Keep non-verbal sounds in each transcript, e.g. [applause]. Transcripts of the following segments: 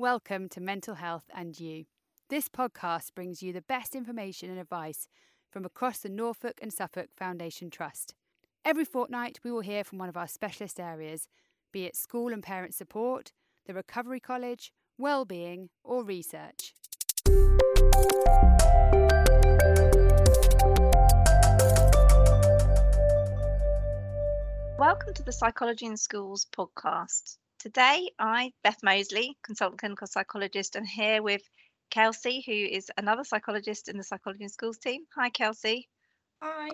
Welcome to Mental Health and You. This podcast brings you the best information and advice from across the Norfolk and Suffolk Foundation Trust. Every fortnight, we will hear from one of our specialist areas, be it school and parent support, the Recovery College, well-being, or research. Welcome to the Psychology in Schools podcast. Today, I, Beth Mosley, consultant clinical psychologist, and here with Kelsey, who is another psychologist in the Psychology in Schools team. Hi, Kelsey. Hi.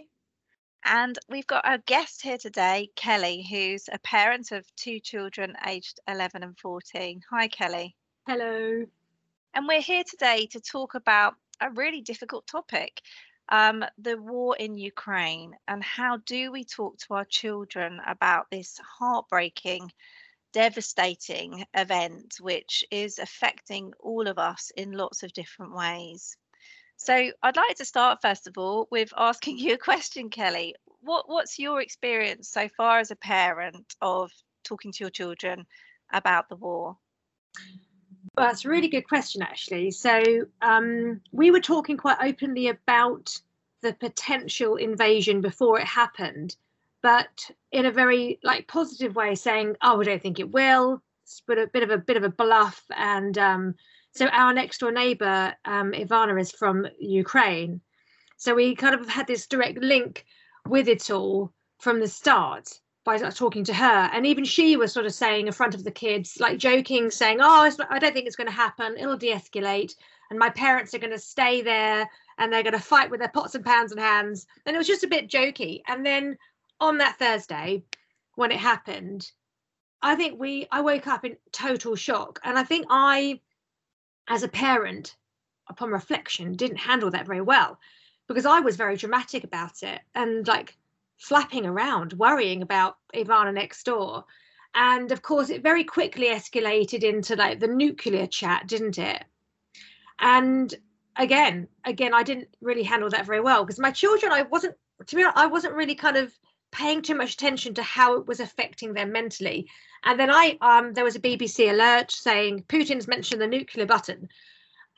And we've got our guest here today, Kelly, who's a parent of two children aged 11 and 14. Hi, Kelly. Hello. And we're here today to talk about a really difficult topic um, the war in Ukraine. And how do we talk to our children about this heartbreaking, devastating event, which is affecting all of us in lots of different ways? So I'd like to start first of all with asking [laughs] you a question, Kelly. What what's your experience so far as a parent of talking to your children about the war? Well, that's a really good question, actually. So um, we were talking quite openly about the potential invasion before it happened, but in a very like positive way, saying, "Oh, we don't think it will." But a bit of a bit of a bluff, and um, so our next door neighbor, um, Ivana, is from Ukraine. So we kind of had this direct link with it all from the start by talking to her. And even she was sort of saying in front of the kids, like joking, saying, Oh, I don't think it's going to happen. It'll de escalate. And my parents are going to stay there and they're going to fight with their pots and pans and hands. And it was just a bit jokey. And then on that Thursday, when it happened, I think we, I woke up in total shock. And I think I, as a parent, upon reflection, didn't handle that very well because I was very dramatic about it and like flapping around, worrying about Ivana next door. And of course, it very quickly escalated into like the nuclear chat, didn't it? And again, again, I didn't really handle that very well because my children, I wasn't, to be honest, I wasn't really kind of paying too much attention to how it was affecting them mentally. And then I, um, there was a BBC alert saying Putin's mentioned the nuclear button,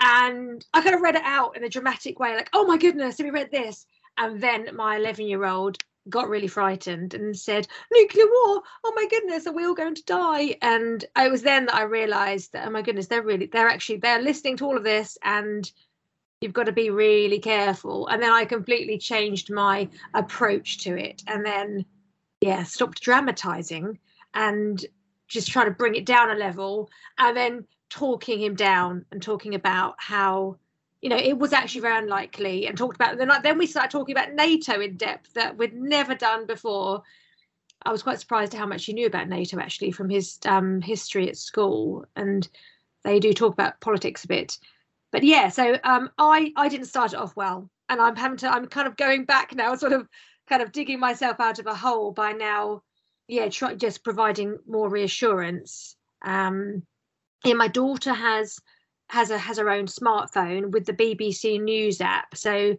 and I kind of read it out in a dramatic way, like, "Oh my goodness, have you read this?" And then my 11 year old got really frightened and said, "Nuclear war! Oh my goodness, are we all going to die?" And it was then that I realised that, oh my goodness, they're really, they're actually, they're listening to all of this, and you've got to be really careful. And then I completely changed my approach to it, and then, yeah, stopped dramatising and just trying to bring it down a level, and then talking him down and talking about how you know it was actually very unlikely and talked about then then we started talking about nato in depth that we'd never done before. I was quite surprised at how much he knew about nato actually from his um, history at school. And they do talk about politics a bit but yeah so um, i i didn't start it off well and i'm having to i'm kind of going back now [laughs] sort of kind of digging myself out of a hole by now yeah try, just providing more reassurance um yeah, my daughter has has a has her own smartphone with the BBC News app. So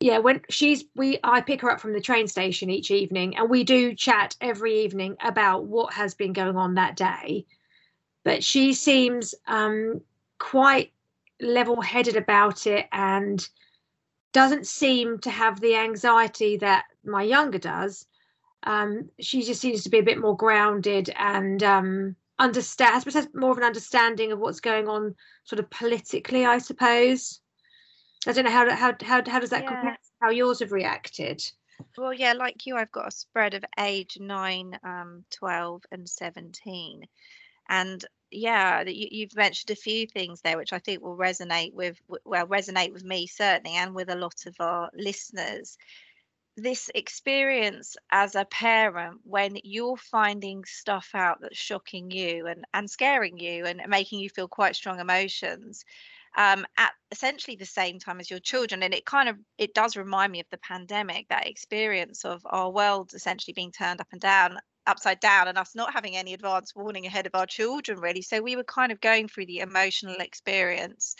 yeah, when she's we I pick her up from the train station each evening and we do chat every evening about what has been going on that day. But she seems um quite level-headed about it and doesn't seem to have the anxiety that my younger does. Um, she just seems to be a bit more grounded and um, understand I suppose has more of an understanding of what's going on sort of politically, I suppose. I don't know how how how how does that yeah. compare to how yours have reacted? Well, yeah, like you, I've got a spread of age 9, um, 12, and 17. And yeah, you, have mentioned a few things there, which I think will resonate with, well, resonate with me certainly, and with a lot of our listeners. This experience as a parent when you're finding stuff out that's shocking you and, and scaring you and making you feel quite strong emotions um, at essentially the same time as your children and it kind of it does remind me of the pandemic that experience of our world essentially being turned up and down upside down and us not having any advance warning ahead of our children really. So we were kind of going through the emotional experience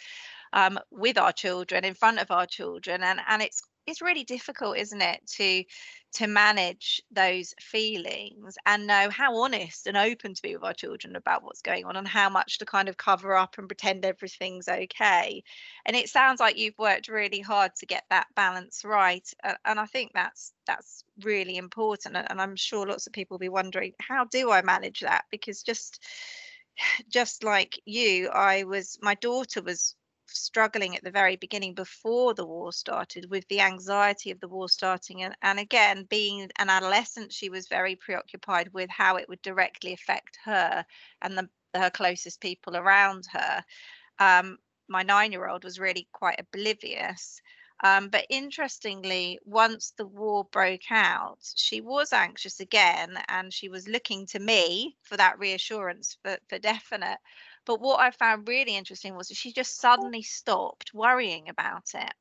um, with our children in front of our children and and it's it's really difficult isn't it to to manage those feelings and know how honest and open to be with our children about what's going on and how much to kind of cover up and pretend everything's okay. And it sounds like you've worked really hard to get that balance right and i think that's that's really important and i'm sure lots of people will be wondering how do i manage that? Because just [sighs] just like you i was my daughter was struggling at the very beginning before the war started with the anxiety of the war starting and, and again being an adolescent she was very preoccupied with how it would directly affect her and the, her closest people around her um, my nine year old was really quite oblivious um, but interestingly, once the war broke out, she was anxious again and she was looking to me for that reassurance for, for definite. But what I found really interesting was she just suddenly stopped worrying about it.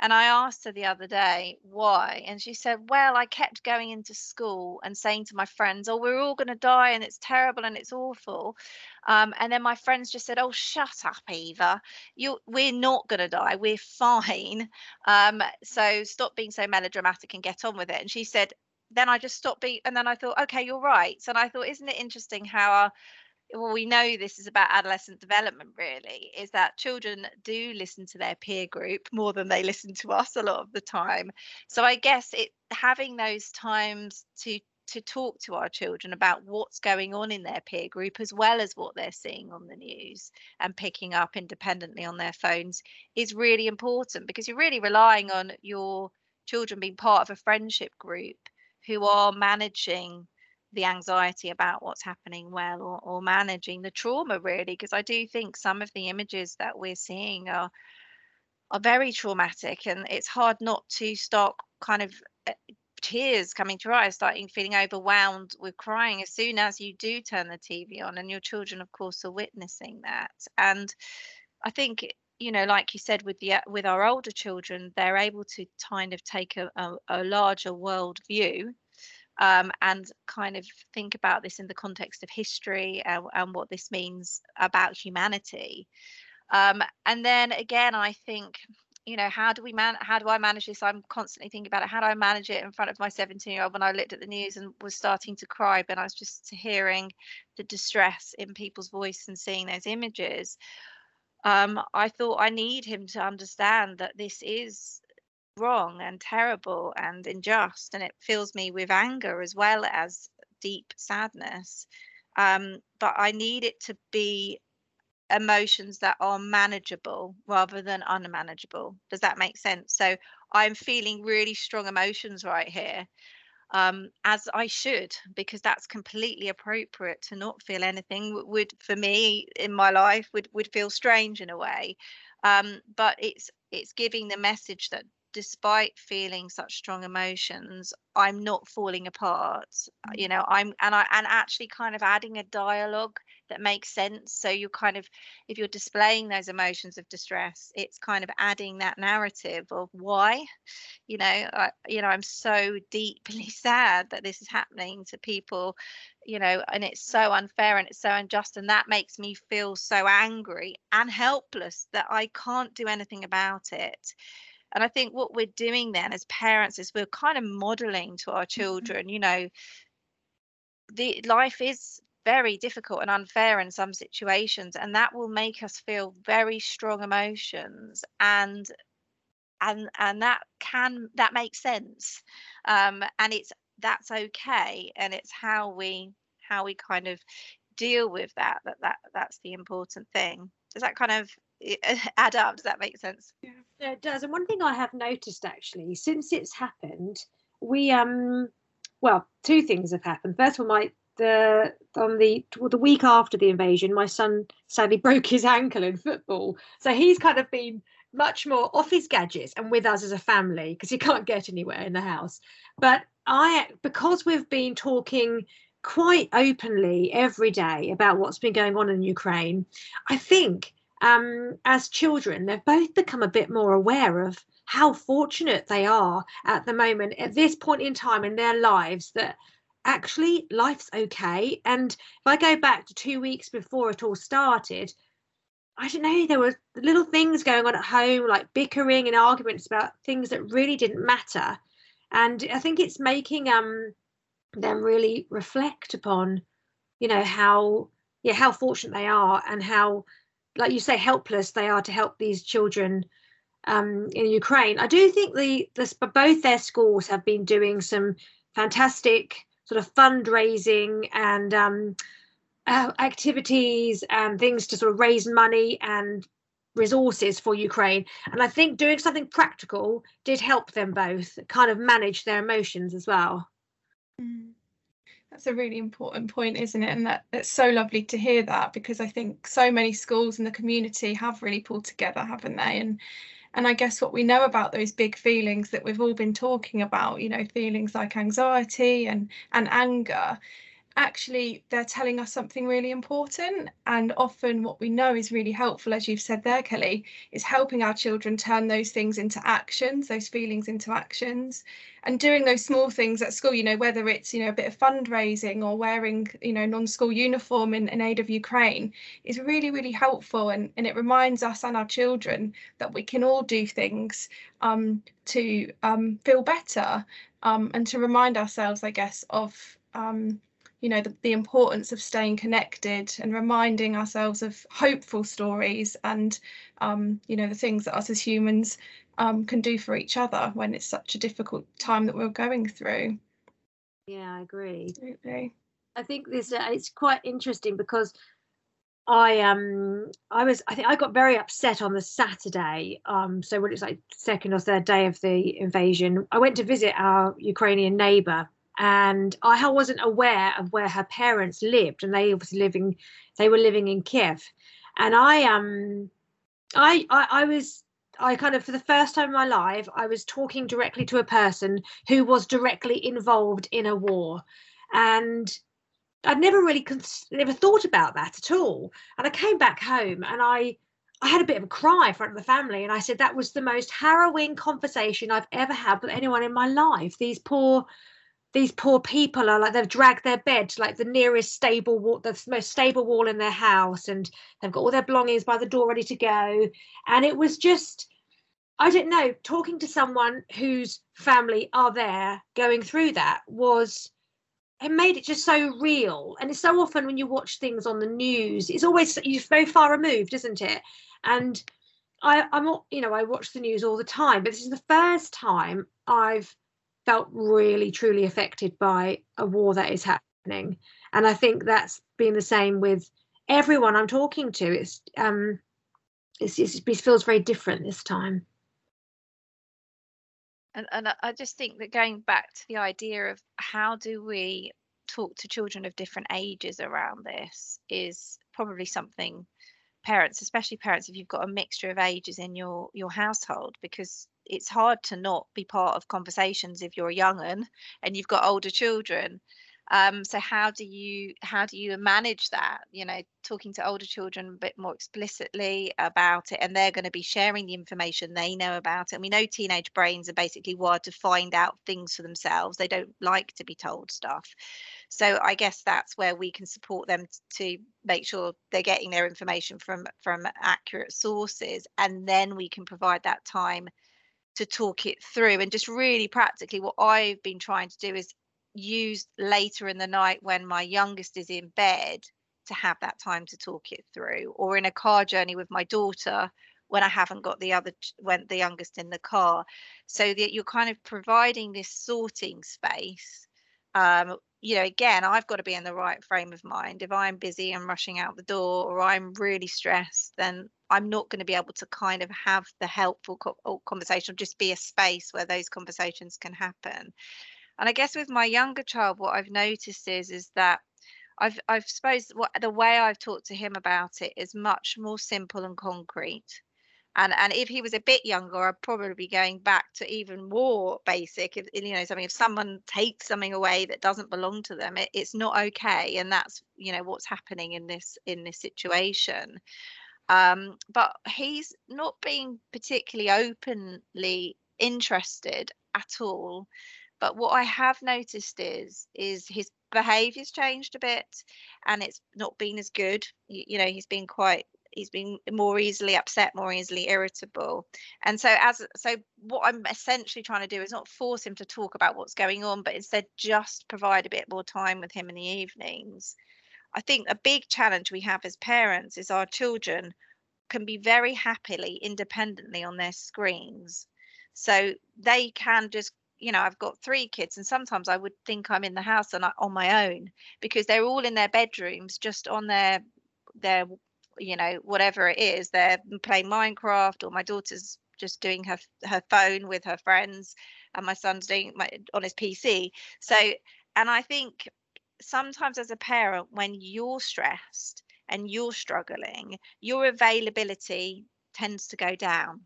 And I asked her the other day why. And she said, Well, I kept going into school and saying to my friends, Oh, we're all going to die and it's terrible and it's awful. Um, and then my friends just said, Oh, shut up, Eva. You, we're not going to die. We're fine. Um, so stop being so melodramatic and get on with it. And she said, Then I just stopped being, and then I thought, Okay, you're right. And I thought, Isn't it interesting how our well we know this is about adolescent development really is that children do listen to their peer group more than they listen to us a lot of the time. So i guess it having those times to to talk to our children about what's going on in their peer group as well as what they're seeing on the news and picking up independently on their phones is really important because you're really relying on your children being part of a friendship group who are managing the anxiety about what's happening well or, or managing the trauma really because i do think some of the images that we're seeing are are very traumatic and it's hard not to start kind of uh, tears coming to your eyes starting feeling overwhelmed with crying as soon as you do turn the tv on and your children of course are witnessing that. And i think you know like you said with the with our older children they're able to kind of take a, a, a larger world view um, and kind of think about this in the context of history and, and what this means about humanity. Um, and then again, I think you know how do we man how do i manage this? I'm constantly thinking about it. How do i manage it in front of my 17 year old when i looked at the news and was starting to cry but i was just hearing the distress in people's voice and seeing those images? Um, i thought i need him to understand that this is wrong and terrible and unjust and it fills me with anger as well as deep sadness. Um, but i need it to be emotions that are manageable rather than unmanageable. Does that make sense? So i'm feeling really strong emotions right here um, as I should, because that's completely appropriate to not feel anything would, for me in my life, would would feel strange in a way. Um, but it's it's giving the message that despite feeling such strong emotions i'm not falling apart uh, you mm. know i'm and i and actually kind of adding a dialogue that makes sense so you're kind of if you're displaying those emotions of distress it's kind of adding that narrative of why you know I, you know i'm so deeply [laughs] sad that this is happening to people you know and it's so unfair and it's so unjust and that makes me feel so angry and helpless that i can't do anything about it and I think what we're doing then as parents is we're kind of modeling to our mm-hmm. children, you know, the life is very difficult and unfair in some situations and that will make us feel very strong emotions and and and that can that makes sense um and it's that's okay and it's how we how we kind of deal with that that that that's the important thing does that kind of [laughs] add up. Does that make sense? Yeah, it does. And one thing I have noticed actually, since it's happened, we um, well, two things have happened. First of all, my the on the the week after the invasion, my son sadly [laughs] broke his ankle in football, so he's kind of been much more off his gadgets and with us as a family because he can't get anywhere in the house. But I, because we've been talking quite openly every day about what's been going on in Ukraine, I think um, as children, they've both become a bit more aware of how fortunate they are at the moment, at this point in time in their lives, that actually life's okay. And if I go back to two weeks before it all started, I don't know, there were little things going on at home, like bickering and arguments about things that really didn't matter. And I think it's making um them really reflect upon, you know, how yeah, how fortunate they are and how, like you say, helpless they are to help these children um, in Ukraine. I do think the, the both their schools have been doing some fantastic sort of fundraising and um, uh, activities and things to sort of raise money and resources for Ukraine. And I think doing something practical did help them both kind of manage their emotions as well. Mm. That's a really important point, isn't it? And that it's so lovely to hear that because I think so many schools in the community have really pulled together, haven't they? And and I guess what we know about those big feelings that we've all been talking about, you know, feelings like anxiety and and anger, actually they're telling us something really important and often what we know is really helpful as you've said there kelly is helping our children turn those things into actions those feelings into actions and doing those small things at school you know whether it's you know a bit of fundraising or wearing you know non-school uniform in, in aid of ukraine is really really helpful and, and it reminds us and our children that we can all do things um, to um, feel better um, and to remind ourselves i guess of um, you know the, the importance of staying connected and reminding ourselves of hopeful stories and um, you know the things that us as humans um, can do for each other when it's such a difficult time that we're going through yeah i agree Absolutely. i think this uh, it's quite interesting because I um I was I think I got very upset on the Saturday. Um so when it was like second or third day of the invasion, I went to visit our Ukrainian neighbor and I wasn't aware of where her parents lived, and they obviously living they were living in Kiev, and I um I, I I, was I kind of for the first time in my life I was talking directly to a person who was directly involved in a war, and I'd never really cons- never thought about that at all, and I came back home and I. I had a bit of a cry in front of the family, and I said that was the most harrowing conversation I've ever had with anyone in my life. These poor these poor people are like they've dragged their bed to like the nearest stable wall, the most stable wall in their house, and they've got all their belongings by the door ready to go. And it was just, I don't know, talking to someone whose family are there going through that was it made it just so real and it's so often when you watch things on the news it's always you're very far removed isn't it and i i'm you know i watch the news all the time but this is the first time i've felt really truly affected by a war that is happening. And i think that's been the same with everyone i'm talking to. It's um it's, it's, it feels very different this time. And and i just think that going back to the idea of how do we talk to children of different ages around this is probably something parents especially parents if you've got a mixture of ages in your your household because it's hard to not be part of conversations if you're a young un and you've got older children. Um, so how do you how do you manage that? You know talking to older children a bit more explicitly about it and they're going to be sharing the information they know about it. And we know teenage brains are basically wired to find out things for themselves. They don't like to be told stuff. So i guess that's where we can support them to make sure they're getting their information from from accurate sources and then we can provide that time to talk it through and just really practically what I've been trying to do is use later in the night when my youngest is in bed to have that time to talk it through or in a car journey with my daughter when I haven't got the other when the youngest in the car. So that you're kind of providing this sorting space um, you know, again, I've got to be in the right frame of mind. If I'm busy and rushing out the door or I'm really stressed, then I'm not going to be able to kind of have the helpful co- oh, conversation just be a space where those conversations can happen. And I guess with my younger child, what I've noticed is is that I've I've suppose what the way I've talked to him about it is much more simple and concrete and and if he was a bit younger i'd probably be going back to even more basic if you know something if someone takes something away that doesn't belong to them it, it's not okay. And that's you know what's happening in this in this situation. Um, but he's not being particularly openly interested at all. But what i have noticed is is his behavior's changed a bit and it's not been as good. You, you know he's been quite he's been more easily upset more easily irritable. And so as so what i'm essentially trying to do is not force him to talk about what's going on but instead just provide a bit more time with him in the evenings. I think a big challenge we have as parents is our children can be very happily independently on their screens. So they can just you know i've got three kids and sometimes i would think i'm in the house and I, on my own because they're all in their bedrooms just on their their you know whatever it is they're playing minecraft or my daughter's just doing her her phone with her friends and my son's doing my on his pc so and i think sometimes as a parent when you're stressed and you're struggling your availability tends to go down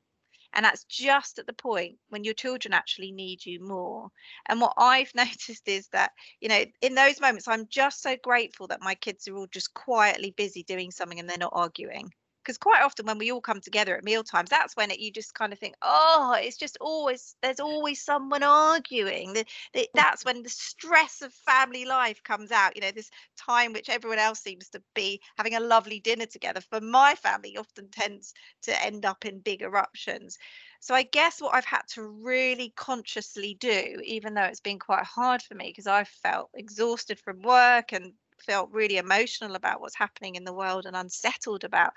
and that's just at the point when your children actually need you more. And what i've [laughs] noticed is that you know in those moments i'm just so grateful that my kids are all just quietly busy doing something and they're not arguing because quite often when we all come together at meal times that's when it, you just kind of think oh it's just always there's always someone arguing the, the, mm. that's when the stress of family life comes out you know this time which everyone else seems to be having a lovely dinner together for my family often tends to end up in big eruptions so i guess what i've had to really consciously do even though it's been quite hard for me because i felt exhausted from work and felt really emotional about what's happening in the world and unsettled about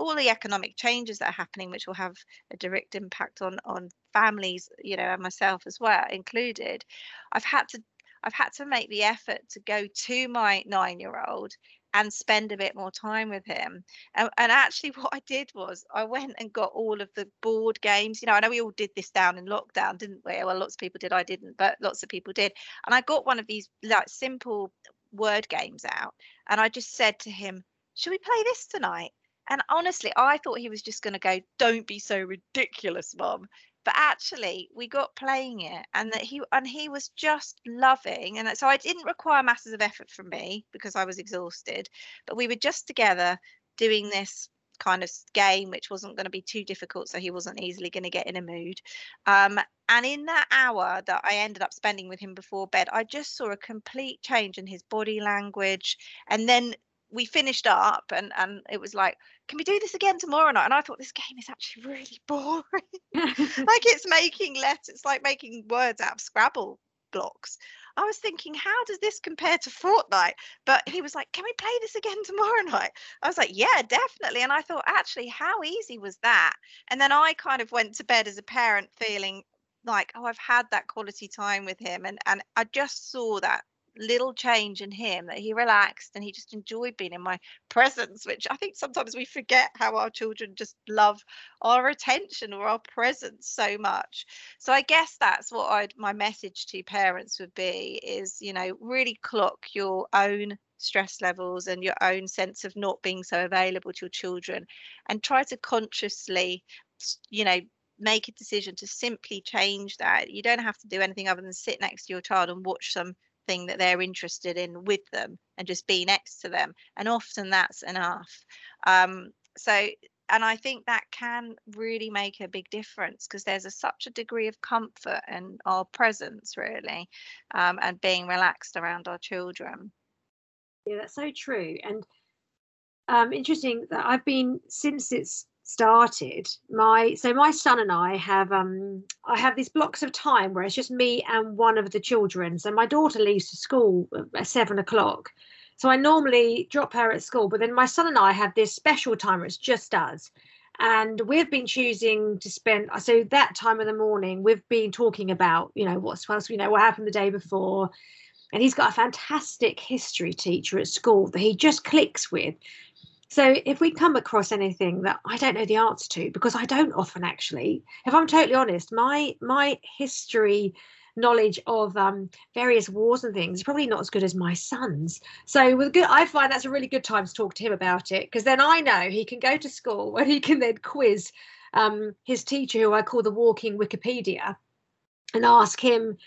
all the economic changes that are happening, which will have a direct impact on on families, you know, and myself as well included. I've had to I've had to make the effort to go to my nine year old and spend a bit more time with him. And, and, actually, [laughs] what I did was I went and got all of the board games. You know, I know we all did this down in lockdown, didn't we? Well, lots of people did. I didn't, but lots of people did. And I got one of these like simple word games out, and I just said to him, "Should we play this tonight?" And honestly, I thought he was just going to go, "Don't be so ridiculous, mom." But actually, we got playing it, and that he and he was just loving. And so I didn't require masses of effort from me because I was exhausted. But we were just together doing this kind of game, which wasn't going to be too difficult, so he wasn't easily going to get in a mood. Um, and in that hour that I ended up spending with him before bed, I just saw a complete change in his body language, and then we finished up and and it was like can we do this again tomorrow night? And i thought this game is actually really [laughs] boring. [laughs] Like it's making letters it's like making words out of scrabble blocks. I was thinking how does this compare to fortnite? But he was like can we play this again [laughs] tomorrow night? I was like yeah definitely. And i thought actually how easy was that? And then i kind of went to bed as a parent feeling like oh i've had that quality time with him. And and i just saw that little change in him that he relaxed and he just enjoyed being in my presence which i think sometimes we forget how our children just love our attention or our presence so much so i guess that's what i'd my message to parents would be is you know really clock your own stress levels and your own sense of not being so available to your children and try to consciously you know make a decision to simply change that. You don't have to do anything other than sit next to your child and watch some thing that they're interested in with them and just be next to them and often that's enough. Um, so and i think that can really make a big difference because there's a, such a degree of comfort in our presence really um, and being relaxed around our children. Yeah that's so true and um, interesting that i've been since it's started my so my son and i have um i have these blocks of time where it's just me and one of the children. So my daughter leaves for school at seven o'clock. So i normally drop her at school but then my son and i have this special time where it's just us and we've been choosing to spend so that time of the morning we've been talking about you know what's else you know what happened the day before. And he's got a fantastic history teacher at school that he just clicks with so if we come across anything that I don't know the answer to, because I don't often actually, if I'm totally honest, my my history knowledge of um, various wars and things is probably not as good as my son's. So with good, I find that's a really good time to talk to him about it because then I know he can go to school [laughs] and he can then quiz um, his teacher, who I call the walking Wikipedia, and ask him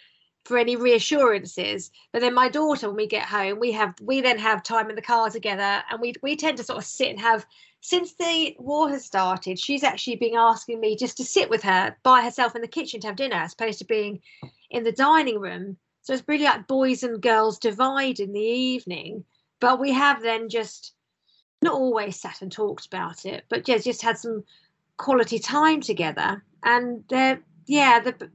for any reassurances. But then my daughter, when we get home, we have we then have time in the car together, and we we tend to sort of sit and have. Since the war has started, she's actually been asking me just to sit with her by herself in the kitchen to have dinner, as opposed to being in the dining room. So it's really like boys and girls divide in the evening. But we have then just not always sat and talked about it, but just just had some quality time together. And yeah, the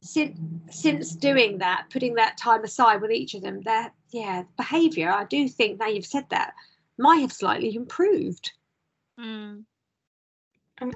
since since doing that, putting that time aside with each of them, their yeah behaviour, I do think now you've said that, might have slightly improved. Mm. And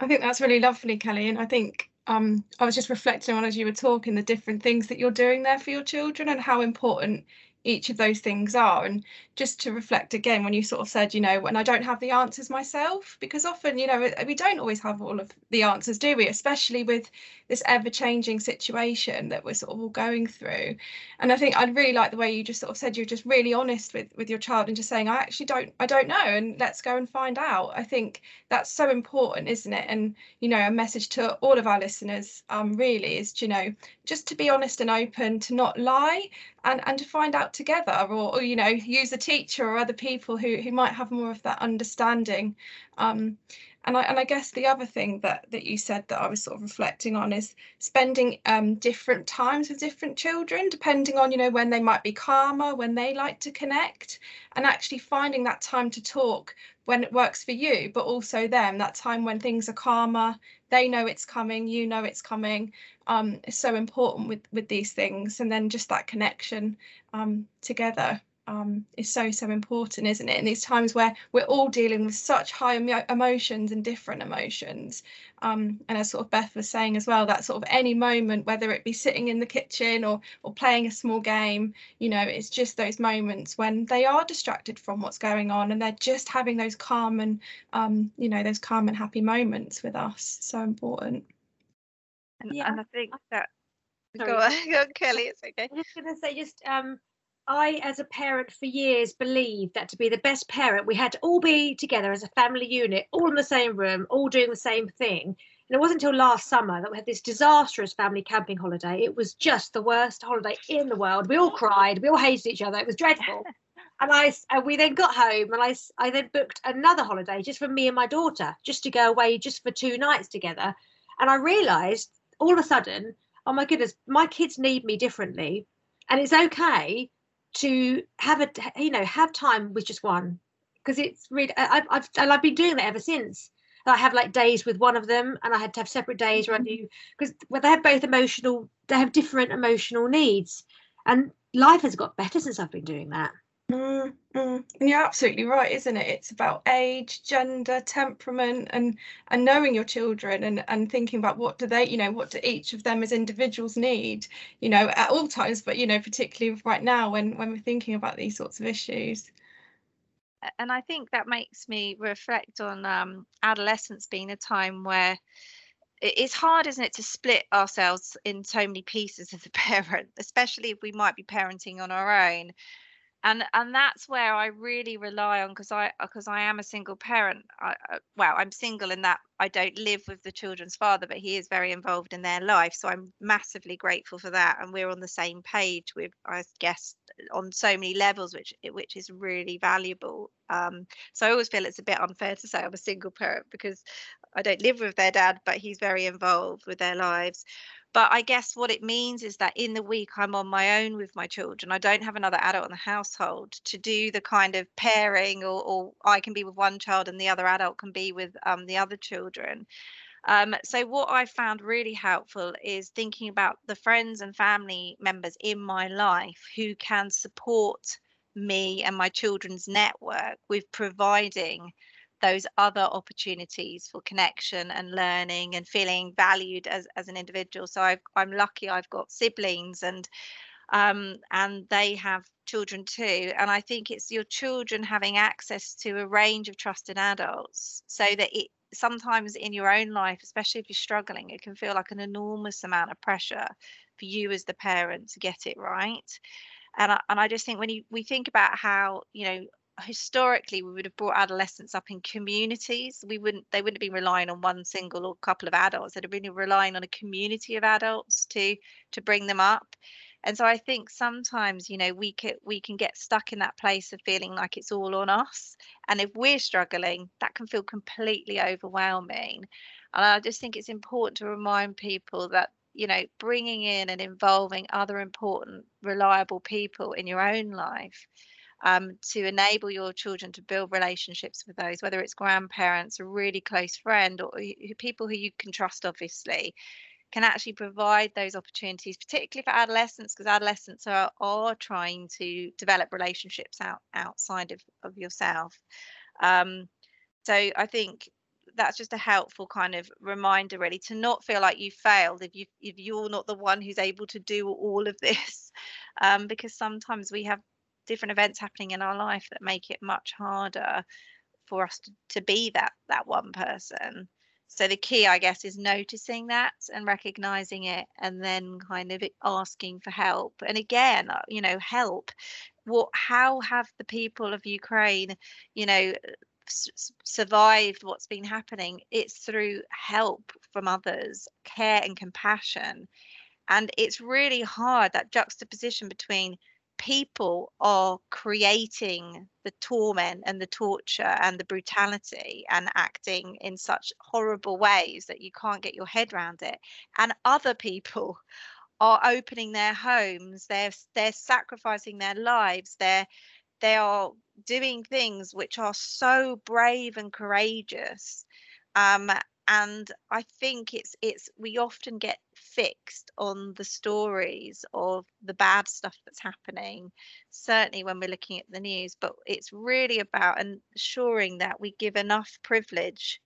I think that's really lovely, Kelly. And I think um, I was just reflecting on as you were talking the different things that you're doing there for your children and how important each of those things are. And just to reflect again when you sort of said you know when i don't have the answers myself because often you know we don't always have all of the answers do we? Especially with this ever changing situation that we're sort of all going through. And i think i'd really like the way you just sort of said you're just really honest with with your child and just saying i actually don't i don't know and let's go and find out. I think that's so important isn't it? And you know a message to all of our listeners um really is you know just to be honest and open to not lie and and to find out together or, or you know use a teacher or other people who who might have more of that understanding. Um, and I, and I guess the other thing that that you said that I was sort of reflecting on is spending um, different times with different children, depending on you know when they might be calmer, when they like to connect, and actually finding that time to talk when it works for you, but also them that time when things are calmer, they know it's coming, you know it's coming. Um, is so important with with these things, and then just that connection um, together um, is so so important isn't it? In these times where we're all dealing with such high emotions and different emotions. Um, and as sort of beth was saying as well that sort of any moment whether it be sitting in the kitchen or or playing a small game you know it's just those moments when they are distracted from what's going on and they're just having those calm and um, you know those calm and happy moments with us. So important. And, yeah. and i think that Sorry. go on, [laughs] go on kelly it's okay. I'm just going to say just um I, as a parent for years, believed that to be the best parent, we had to all be together as a family unit, all in the same room, all doing the same thing. And it wasn't until last summer that we had this disastrous family camping holiday. It was just the worst holiday in the world. We all cried, we all hated each other. It was dreadful. [laughs] and I, and we then got home, and I, I then booked another holiday just for me and my daughter, just to go away just for two nights together. And I realised all of a sudden, oh my goodness, my kids need me differently, and it's okay to have a you know have time with just one because it's really I, I've and I've been doing that ever since. I have like days with one of them, and I had to have separate days where I mm-hmm. do because well, they have both emotional, they have different emotional needs, and life has got better since I've been doing that. Mm, mm. You're absolutely right, isn't it? It's about age, gender, temperament, and and knowing your children and and thinking about what do they, you know, what do each of them as individuals need, you know, at all times, but you know, particularly right now when when we're thinking about these sorts of issues. And I think that makes me reflect on um, adolescence being a time where it's hard, isn't it, to split ourselves in so many pieces as a [laughs] parent, especially if we might be parenting on our own and and that's where I really rely on because I because I am a single parent. I, well, I'm single in that I don't live with the children's father, but he is very involved in their life. So I'm massively grateful for that, and we're on the same page with I guess on so many levels, which which is really valuable. Um, so I always feel it's a bit unfair to say I'm a single parent because I don't live with their dad, but he's very involved with their lives. But I guess what it means is that in the week I'm on my own with my children. I don't have another adult in the household to do the kind of pairing, or, or I can be with one child and the other adult can be with um, the other children. Um, so, what I found really helpful is thinking about the friends and family members in my life who can support me and my children's network with providing those other opportunities for connection and learning and feeling valued as, as an individual. So i am lucky I've got siblings and um, and they have children too. And I think it's your children having access to a range of trusted adults so that it sometimes in your own life, especially if you're struggling, it can feel like an enormous amount of pressure for you as the parent to get it right. And I, and I just think when you, we think about how you know historically we would have brought adolescents up in communities. We wouldn't they wouldn't be relying on one single or couple of adults. They'd have been relying on a community of adults to to bring them up. And so i think sometimes you know we can we can get stuck in that place of feeling like it's all on us. And if we're struggling that can feel completely overwhelming. And i just think it's important to remind people that you know bringing in and involving other important reliable people in your own life um, to enable your children to build relationships with those, whether it's grandparents, a really close friend, or people who you can trust, obviously, can actually provide those opportunities, particularly for adolescents, because adolescents are, are trying to develop relationships out outside of, of yourself. Um, so I think that's just a helpful kind of reminder really to not feel like you failed if you if you're not the one who's able to do all of this [laughs] um, because sometimes we have different events happening in our life that make it much harder for us to, to be that that one person. So the key i guess is noticing that and recognizing it and then kind of asking for help. And again uh, you know help. What how have the people of ukraine you know survived what's been happening? It's through help from others care and compassion. And it's really hard that juxtaposition between people are creating the torment and the torture and the brutality and acting in such horrible ways that you can't get your head around it. And other people [laughs] are opening their homes they're they're sacrificing their lives they're they are doing things which are so brave and courageous um, and i think it's it's we often get fixed on the stories of the bad stuff that's happening certainly when we're looking at the news but it's really about ensuring that we give enough privilege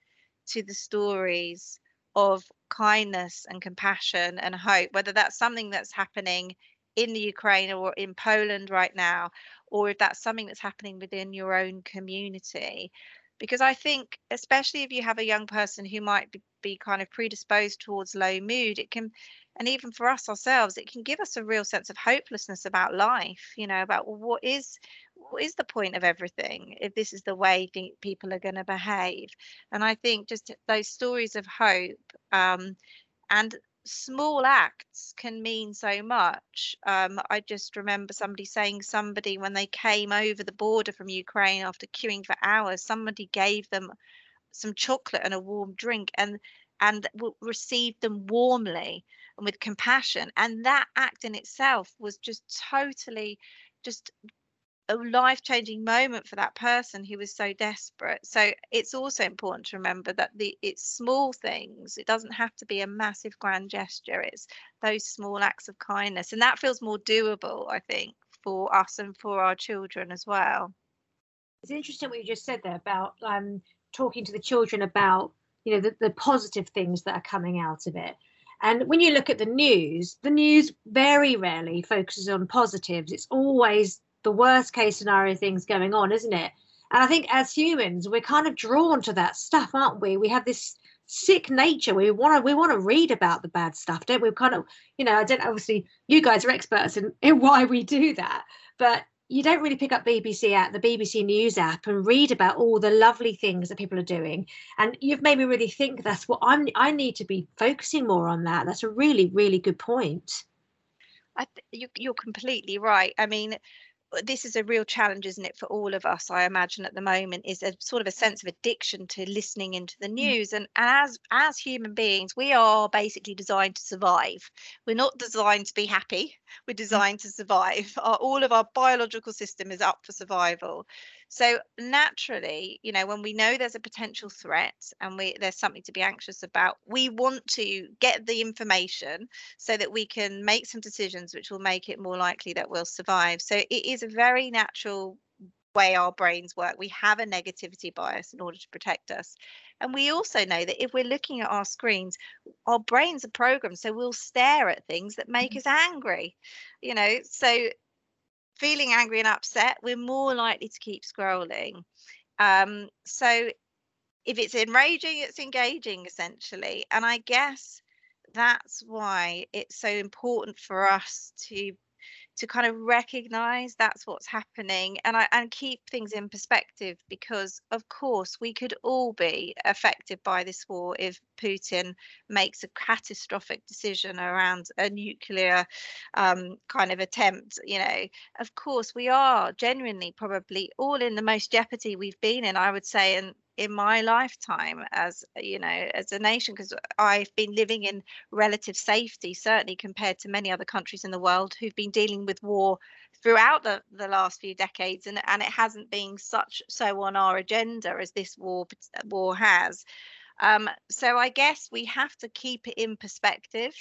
to the stories of kindness and compassion and hope whether that's something that's happening in the Ukraine or in Poland right now, or if that's something that's happening within your own community because I think, especially if you have a young person who might be, be kind of predisposed towards low mood, it can, and even for us ourselves, it can give us a real sense of hopelessness about life. You know, about well, what is what is the point of everything if this is the way people are going to behave? And I think just those stories of hope um, and small acts can mean so much. Um, I just remember somebody saying somebody when they came over the border from Ukraine after queuing for hours, somebody gave them some chocolate and a warm drink and and received them warmly and with compassion. And that act in itself was just totally just a life changing moment for that person who was so desperate. So it's also important to remember that the it's small things. It doesn't have to be a massive grand gesture. It's those small acts of kindness, and that feels more doable, I think, for us and for our children as well. It's interesting what you just said there about um, talking to the children about you know the, the positive things that are coming out of it. And when you look at the news, the news very rarely focuses on positives. It's always the worst case scenario things going on, isn't it? And I think as humans, we're kind of drawn to that stuff, aren't we? We have this sick nature. We want to we want to read about the bad stuff, don't we? we kind of, you know, I don't obviously you guys are experts in, in why we do that, but you don't really pick up BBC at the BBC News app and read about all the lovely things that people are doing. And you've made me really think that's what I'm I need to be focusing more on that. That's a really, really good point. I th- you, you're completely right. I mean, this is a real challenge isn't it for all of us i imagine at the moment is a sort of a sense of addiction to listening into the mm. news. And, and as as human beings we are basically designed to survive. We're not designed to be happy. We're mm. designed to survive. Our, all of our biological system is up for survival so naturally, you know, when we know there's a potential threat and we there's something to be anxious about, we want to get the information so that we can make some decisions which will make it more likely that we'll survive. So it is a very natural way our brains work. We have a negativity bias in order to protect us. And we also know that if we're looking at our screens, our brains are programmed so we'll stare at things that make mm-hmm. us angry. You know, so feeling angry and upset, we're more likely to keep scrolling. Um, so if it's enraging, it's engaging essentially. And I guess that's why it's so important for us to to kind of recognize that's what's happening and I, and keep things in perspective because of course we could all be affected by this war if Putin makes a catastrophic decision around a nuclear um, kind of attempt you know. Of course we are genuinely probably all in the most jeopardy we've been in I would say and in my lifetime as you know as a nation because i've been living in relative safety certainly compared to many other countries in the world who've been dealing with war throughout the, the last few decades and, and it hasn't been such so on our agenda as this war war has. Um, so I guess we have to keep it in perspective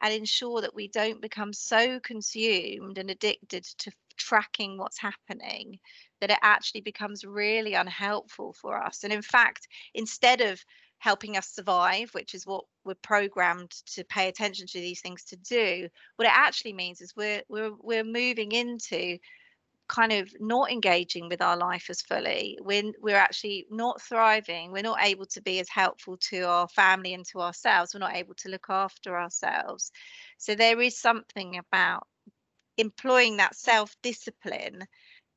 and ensure that we don't become so consumed and addicted to tracking what's happening that it actually becomes really unhelpful for us. And in fact, instead of helping us survive, which is what we're programmed to pay attention to these things to do, what it actually means is we're we're we're moving into kind of not engaging with our life as fully. When we're actually not thriving we're not able to be as helpful to our family and to ourselves. We're not able to look after ourselves. So there is something about employing that self discipline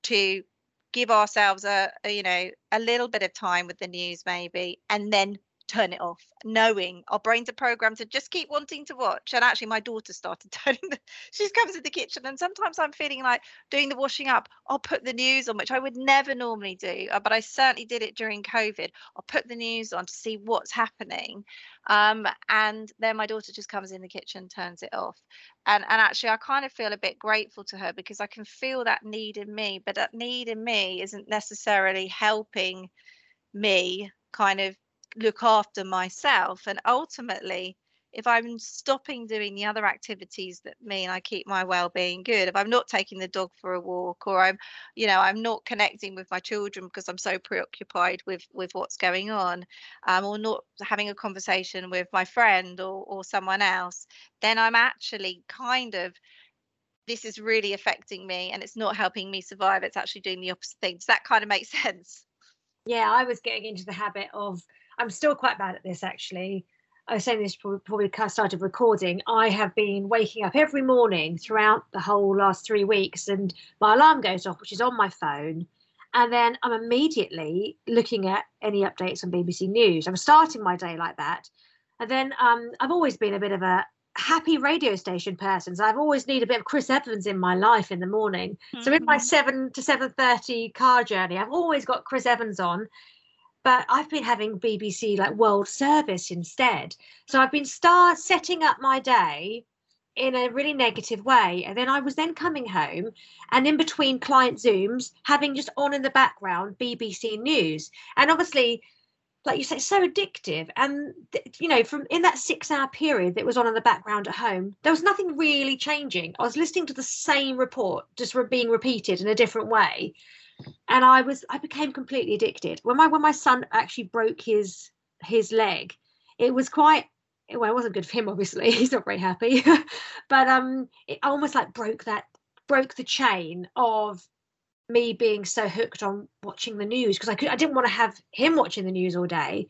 to give ourselves a, a, you know a little bit of time with the news maybe and then turn it off, knowing our brains are programmed to just keep wanting to watch. And actually, my daughter started [laughs] turning the, she comes in the kitchen, and sometimes I'm feeling like doing the washing up. I'll put the news on, which I would never normally do, uh, but I certainly did it during COVID. I'll put the news on to see what's happening. Um, and then my daughter just comes in the kitchen, turns it off. And, and actually, I kind of feel a bit grateful to her because I can feel that need in me, but that need in me isn't necessarily helping me kind of look after myself and ultimately if i'm stopping doing the other activities that mean i keep my well-being good if i'm not taking the dog for a walk or i'm you know i'm not connecting with my children because i'm so preoccupied with with what's going on um, or not having a conversation with my friend or or someone else then i'm actually kind of this is really affecting me and it's not helping me survive it's actually doing the opposite thing. Does that kind of make [laughs] sense? Yeah i was getting into the habit of I'm still quite bad at this actually. I was saying this probably, I started recording. I have been waking up every morning throughout the whole last three weeks, and my alarm goes off, which is on my phone. And then I'm immediately looking at any updates on BBC News. I'm starting my day like that. And then um, I've always been a bit of a happy radio station person. So I've always needed a bit of Chris Evans in my life in the morning. Mm-hmm. So in my mm-hmm. seven to seven thirty car journey, I've always got Chris Evans on, but I've been having BBC like World Service instead. So I've been start setting up my day in a really negative way. And then I was then coming home and in between client Zooms, having just on in the background BBC News. And obviously, like you say, so addictive. And, you know, from in that six hour period that was on in the background at home, there was nothing really changing. I was listening to the same report, just being repeated in a different way and I was I became completely addicted. When my when my son actually broke his his leg, it was quite well, it wasn't good for him, obviously. [laughs] He's not very happy. [laughs] but um it almost like broke that broke the chain of me being so hooked on watching the news because I could I didn't want to have him watching the news all day.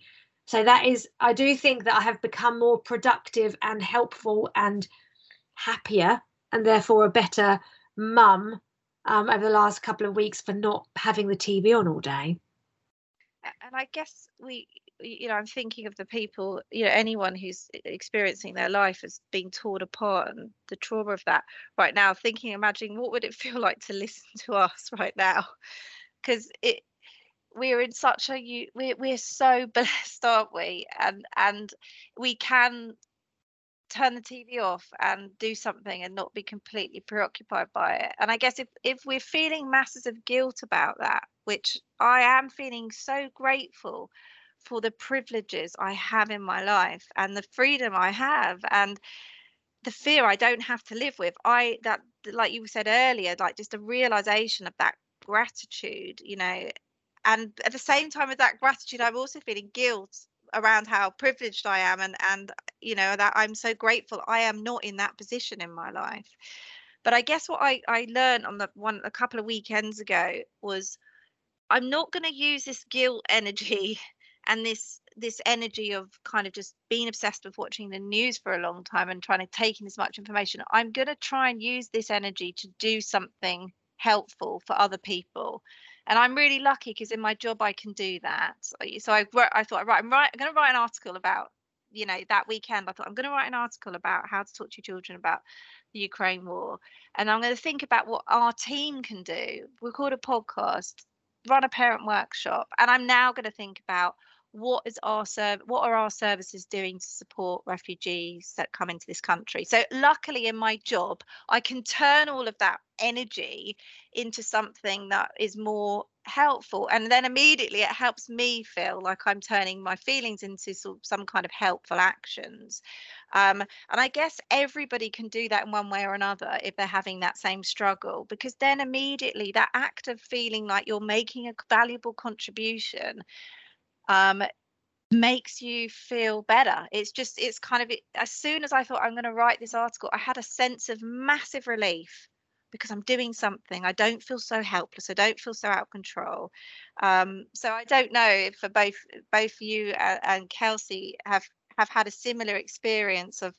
So that is I do think that I have become more productive and helpful and happier and therefore a better mum um, over the last couple of weeks for not having the TV on all day. And I guess we, you know, I'm thinking of the people, you know, anyone who's experiencing their life as being torn apart and the trauma of that right now, thinking, imagining what would it [laughs] feel like to listen to us right now? Because it, we're in such a we're, we're so [laughs] blessed aren't we and and we can turn the TV off and do something and not be completely preoccupied by it. And I guess if if we're feeling masses of guilt about that, which I am feeling so grateful for the privileges I have in my life and the freedom I have and the fear I don't have to live with. I that like you said earlier, like just a realization of that gratitude, you know. And at the same time with that gratitude, I'm also feeling guilt around how privileged I am and and you know that I'm so grateful I am not in that position in my life. But I guess what I I learned on the one a couple of weekends ago was I'm not going to use this guilt [laughs] energy and this this energy of kind of just being obsessed with watching the news for a long time and trying to take in as much information. I'm going to try and use this energy to do something helpful for other people and I'm really lucky because in my job I can do that. So I I thought, right, I'm I'm going to write an article about, you know, that weekend. I thought I'm going to write an article about how to talk to your children about the Ukraine war, and I'm going to think about what our team can do. Record a podcast, run a parent workshop and i'm now going to think about what is our serv- what are our services doing to support refugees that come into this country? So luckily in my job i can turn all of that energy into something that is more helpful and then immediately it helps me feel like i'm turning my feelings into sort of some kind of helpful actions. Um, and i guess everybody can do that in one way or another if they're having that same struggle because then immediately that act of feeling like you're making a valuable contribution um, makes you feel better. It's just, it's kind of, as soon as I thought I'm going to write this article, I had a sense of massive relief because I'm doing something. I don't feel so helpless. I don't feel so out of control. Um, so I don't know if for both both you and Kelsey have have had a similar experience of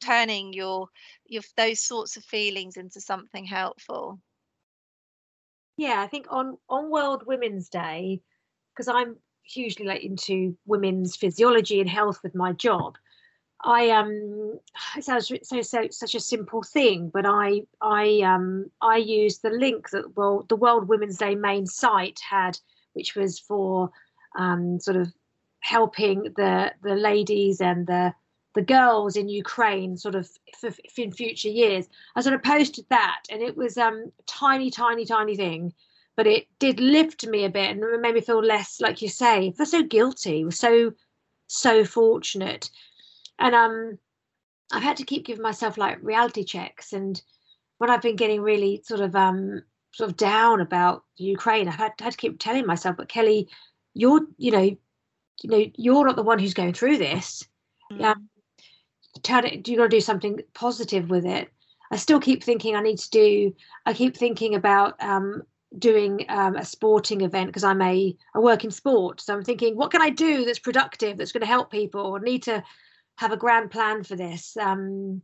turning your your those sorts of feelings into something helpful. Yeah, I think on on World Women's Day, because I'm hugely like into women's physiology and health with my job. I um it sounds so so such a simple thing, but I I um I used the link that well the World Women's Day main site had, which was for um sort of helping the the ladies and the the girls in Ukraine sort of for, in future years. I sort of posted that, and it was um tiny tiny tiny thing, but it did lift me a bit and it made me feel less, like you say, feel so guilty. We're so, so fortunate. And um, I've had to keep giving myself like reality checks. And when I've been getting really sort of um sort of down about Ukraine, I've had, had to keep telling myself, but Kelly, you're, you know, you know, you're not the one who's going through this. Mm. Yeah. Turn it, do you got to do something positive with it. I still keep thinking I need to do. I keep thinking about um, doing um, a sporting event because I'm a I work in sport. So I'm thinking, what can I do that's productive, that's going to help people? I need to have a grand plan for this. Um,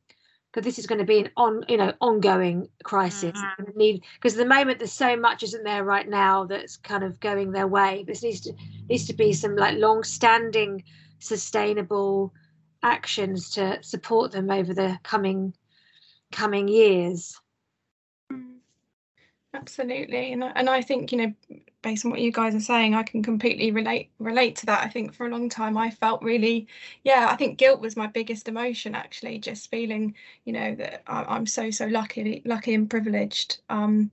because this is going to be an on you know ongoing crisis mm-hmm. need because at the moment there's so much isn't there right now that's kind of going their way this needs to needs to be some like long standing sustainable actions to support them over the coming coming years Absolutely, and and I think you know, based on what you guys are saying, I can completely relate relate to that. I think for a long time I felt really, yeah, I think guilt was my biggest emotion actually, just feeling you know that I, am so so lucky lucky and privileged. Um,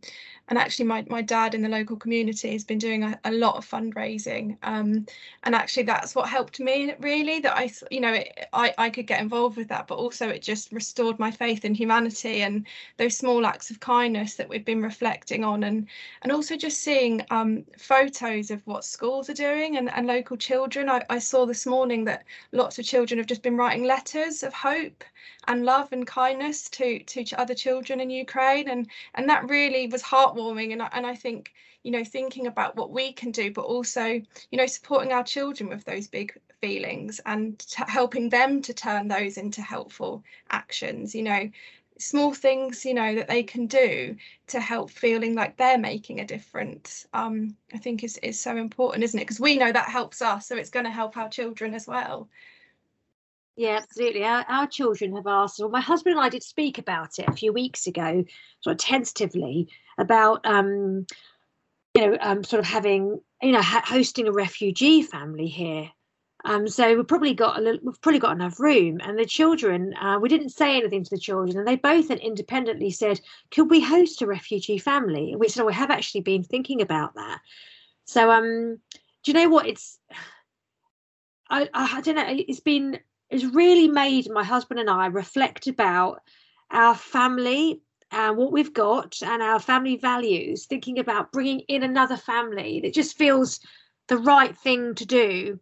and actually my, my dad in the local community has been doing a, a lot of fundraising um, and actually that's what helped me really that I you know it, I, I could get involved with that but also it just restored my faith in humanity and those small acts of kindness that we've been reflecting on and and also just seeing um, photos of what schools are doing and, and local children. I, I saw this morning that lots of children have just been writing letters of hope and love and kindness to to other children in Ukraine and and that really was heartwarming and I, and I think you know thinking about what we can do but also you know supporting our children with those big feelings and helping them to turn those into helpful actions you know. Small things you know that they can do to help feeling like they're making a difference um i think is is so important isn't it? Because we know that helps us so it's going to help our children as well. Yeah, absolutely. Our, our children have asked, well, my husband and I did speak about it a few weeks ago, sort of tentatively, about, um, you know, um, sort of having, you know, ha- hosting a refugee family here. Um, so we've probably got a little, we've probably got enough room. And the children, uh, we didn't say anything to the children, and they both independently said, "Could we host a refugee family?" And we said, oh, "We have actually been thinking about that." So, um, do you know what? It's, I, I, I don't know. It's been it's really made my husband and I reflect about our family and what we've got and our family values, thinking about bringing in another family. It just feels the right thing to do.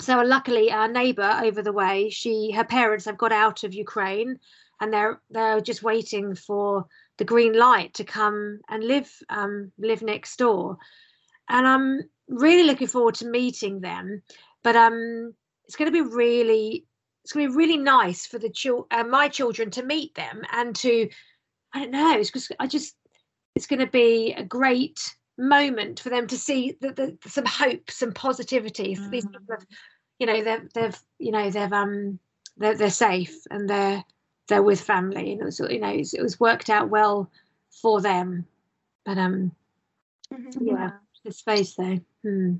So luckily, our neighbour over the way, she her parents have got out of Ukraine, and they're they're just waiting for the green light to come and live um, live next door. And I'm really looking forward to meeting them. But um, it's going to be really it's going to be really nice for the chil- uh, my children to meet them and to i don't know it's just i just it's going to be a great moment for them to see that the, some hope some positivity mm. these people have, you know they've they've you know they've um they're, they're safe and they're they're with family and it was you know it was, it was worked out well for them but um mm-hmm. yeah the space though. Hmm.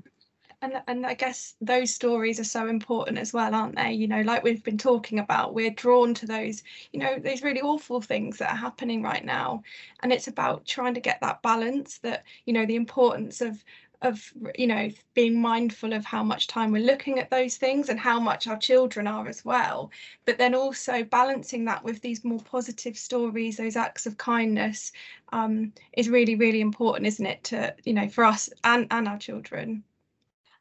And, and I guess those stories are so important as well, aren't they? You know, like we've been talking about, we're drawn to those, you know, those really awful things that are happening right now. And it's about trying to get that balance that, you know, the importance of of you know being mindful of how much time we're looking at those things and how much our children are as well but then also balancing that with these more positive stories those acts of kindness um, is really really important isn't it to you know for us and and our children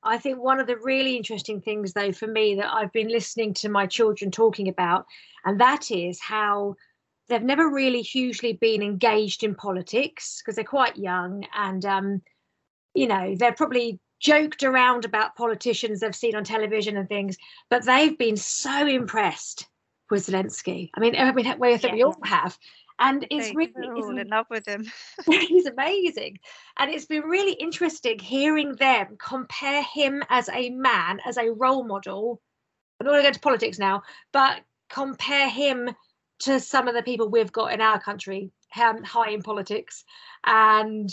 I think one of the really interesting things, though, for me that I've been listening to my children talking about, and that is how they've never really hugely been engaged in politics because they're quite young and um, you know, they're probably joked around about politicians they've seen on television and things, but they've been so impressed with Zelensky. I mean, I mean, I think yeah. we all have. And it's really all in love with him. [laughs] he's amazing. And it's been really interesting hearing them compare him as a man, as a role model. I'm not going to go into politics now, but compare him to some of the people we've got in our country, um, high in politics, and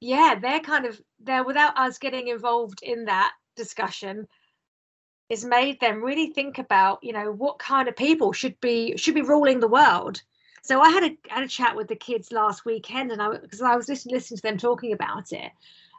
yeah, they're kind of there without us getting involved in that discussion has made them really think about you know what kind of people should be should be ruling the world so i had a had a chat with the kids last weekend and i because i was listening, listening to them talking about it.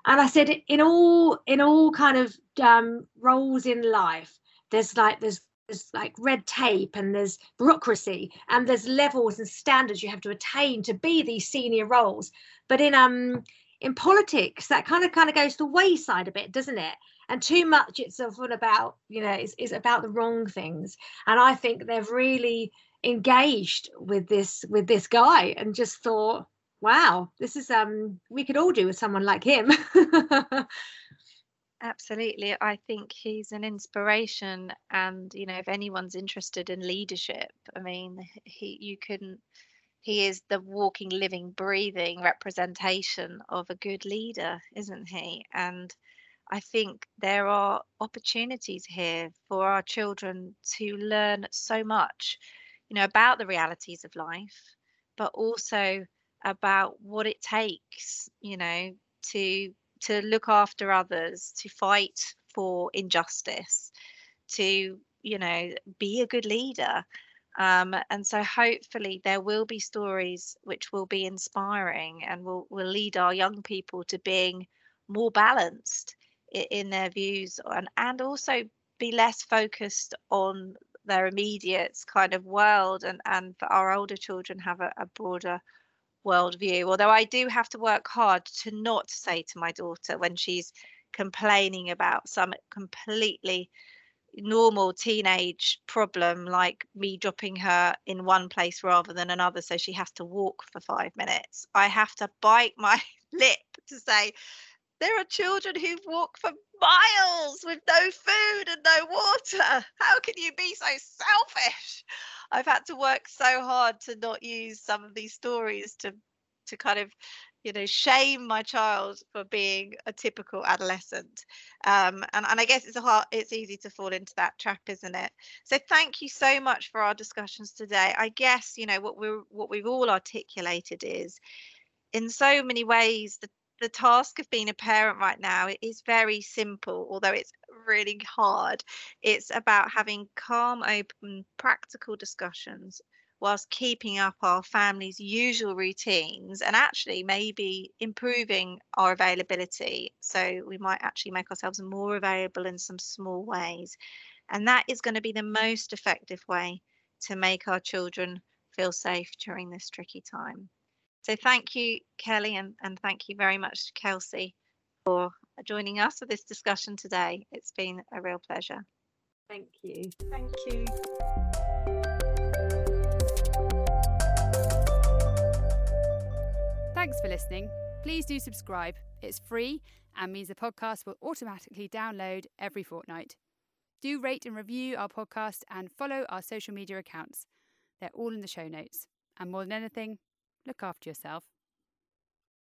And i said in all in all kind of um, roles in life there's like there's there's like red tape and there's bureaucracy and there's levels and standards you have to attain to be these senior roles. But in um in politics that kind of kind of goes the wayside a bit doesn't it? And too much it's often about you know it's about the wrong things. And i think they've really engaged with this with this guy and just thought wow this is um we could all do with someone like him [laughs] absolutely i think he's an inspiration and you know if anyone's interested in leadership i mean he you couldn't he is the walking, living, breathing representation of a good leader, isn't he? And I think there are opportunities here for our children to learn so much, you know, about the realities of life, but also about what it takes, you know, to to look after others, to fight for injustice, to, you know, be a good leader. Um, and so hopefully there will be stories which will be inspiring and will, will lead our young people to being more balanced in, in their views and, and also be less focused on their immediate kind of world and, and for our older children have a, a broader worldview. Although I do have to work hard to not say to my daughter when she's complaining about some completely normal teenage problem like me dropping her in one place rather than another so she has to walk for five minutes i have to bite my [laughs] lip to say there are children who walk for miles with no food and no water. How can you be so selfish? I've had to work so hard to not use some of these stories to to kind of you know shame my child for being a typical adolescent. Um, and, and i guess it's a hard it's easy to fall into that trap isn't it? So thank you so much for our discussions today. I guess you know what we're what we've all articulated is in so many ways the the task of being a parent right now is very simple although it's really hard it's about having calm open practical discussions whilst keeping up our family's usual routines and actually maybe improving our availability. So we might actually make ourselves more available in some small ways. And that is going to be the most effective way to make our children feel safe during this tricky time. So thank you, Kelly, and, and thank you very much, to Kelsey, for joining us for this discussion today. It's been a real pleasure. Thank you. Thank you. Thanks for listening. Please do subscribe. It's free and means the podcast will automatically download every fortnight. Do rate and review our podcast and follow our social media accounts. They're all in the show notes. And more than anything, look after yourself.